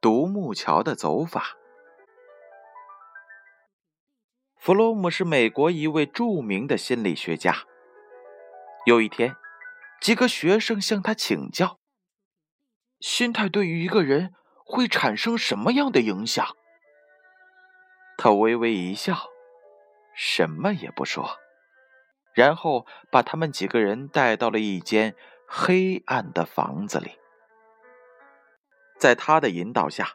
独木桥的走法。弗洛姆是美国一位著名的心理学家。有一天，几个学生向他请教：心态对于一个人会产生什么样的影响？他微微一笑，什么也不说，然后把他们几个人带到了一间黑暗的房子里。在他的引导下，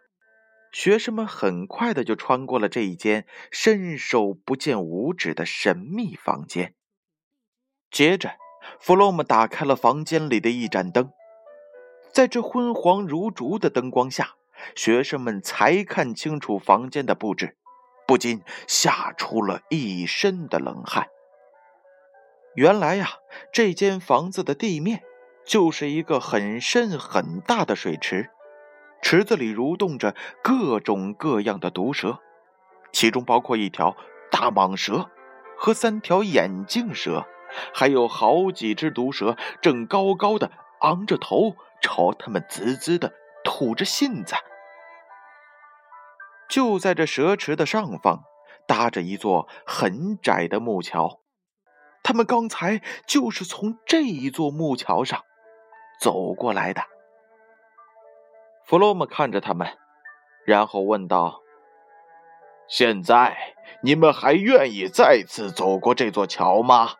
学生们很快的就穿过了这一间伸手不见五指的神秘房间。接着，弗洛姆打开了房间里的一盏灯，在这昏黄如烛的灯光下，学生们才看清楚房间的布置，不禁吓出了一身的冷汗。原来呀，这间房子的地面就是一个很深很大的水池。池子里蠕动着各种各样的毒蛇，其中包括一条大蟒蛇和三条眼镜蛇，还有好几只毒蛇正高高的昂着头朝他们滋滋的吐着信子。就在这蛇池的上方，搭着一座很窄的木桥，他们刚才就是从这一座木桥上走过来的。弗洛姆看着他们，然后问道：“现在你们还愿意再次走过这座桥吗？”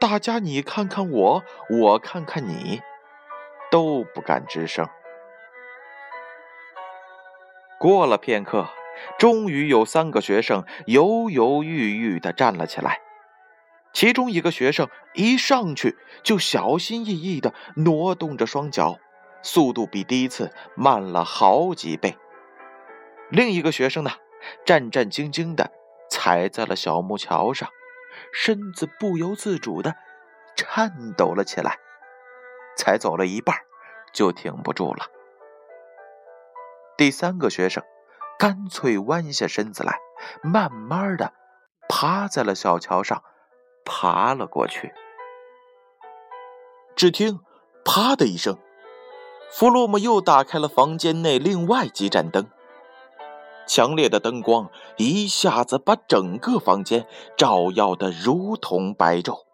大家你看看我，我看看你，都不敢吱声。过了片刻，终于有三个学生犹犹豫豫的站了起来。其中一个学生一上去就小心翼翼的挪动着双脚。速度比第一次慢了好几倍。另一个学生呢，战战兢兢的踩在了小木桥上，身子不由自主的颤抖了起来。才走了一半，就挺不住了。第三个学生干脆弯下身子来，慢慢的趴在了小桥上，爬了过去。只听“啪”的一声。弗洛姆又打开了房间内另外几盏灯，强烈的灯光一下子把整个房间照耀得如同白昼。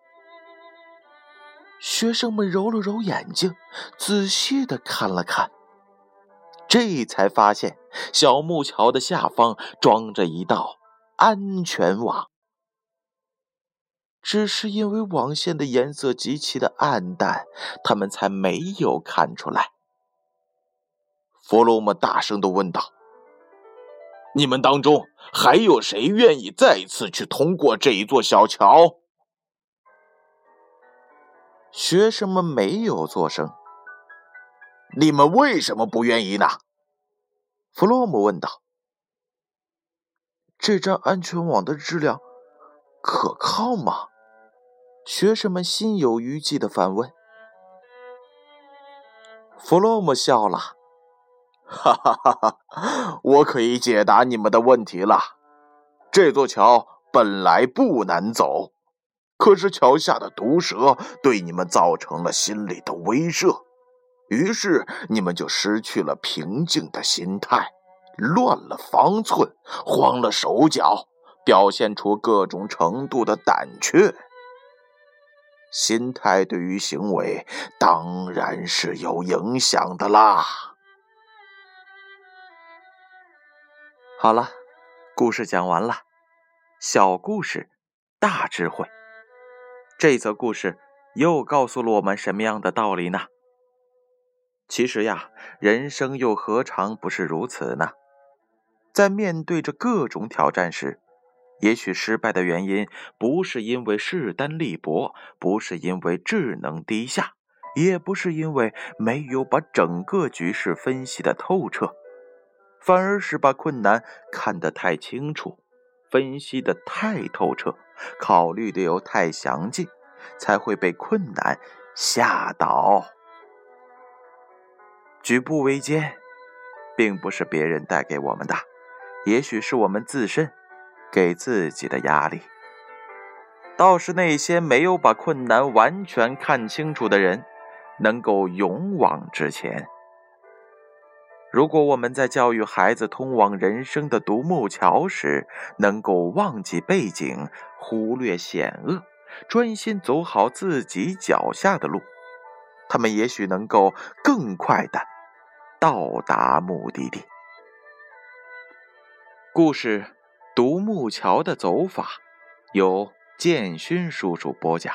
学生们揉了揉眼睛，仔细的看了看，这才发现小木桥的下方装着一道安全网。只是因为网线的颜色极其的暗淡，他们才没有看出来。弗洛姆大声的问道：“你们当中还有谁愿意再次去通过这一座小桥？”学生们没有作声。你们为什么不愿意呢？弗洛姆问道。“这张安全网的质量可靠吗？”学生们心有余悸的反问。弗洛姆笑了。哈哈哈哈我可以解答你们的问题了。这座桥本来不难走，可是桥下的毒蛇对你们造成了心理的威慑，于是你们就失去了平静的心态，乱了方寸，慌了手脚，表现出各种程度的胆怯。心态对于行为当然是有影响的啦。好了，故事讲完了。小故事，大智慧。这则故事又告诉了我们什么样的道理呢？其实呀，人生又何尝不是如此呢？在面对着各种挑战时，也许失败的原因不是因为势单力薄，不是因为智能低下，也不是因为没有把整个局势分析的透彻。反而是把困难看得太清楚，分析的太透彻，考虑的又太详尽，才会被困难吓倒。举步维艰，并不是别人带给我们的，也许是我们自身给自己的压力。倒是那些没有把困难完全看清楚的人，能够勇往直前。如果我们在教育孩子通往人生的独木桥时，能够忘记背景，忽略险恶，专心走好自己脚下的路，他们也许能够更快的到达目的地。故事《独木桥的走法》由建勋叔叔播讲。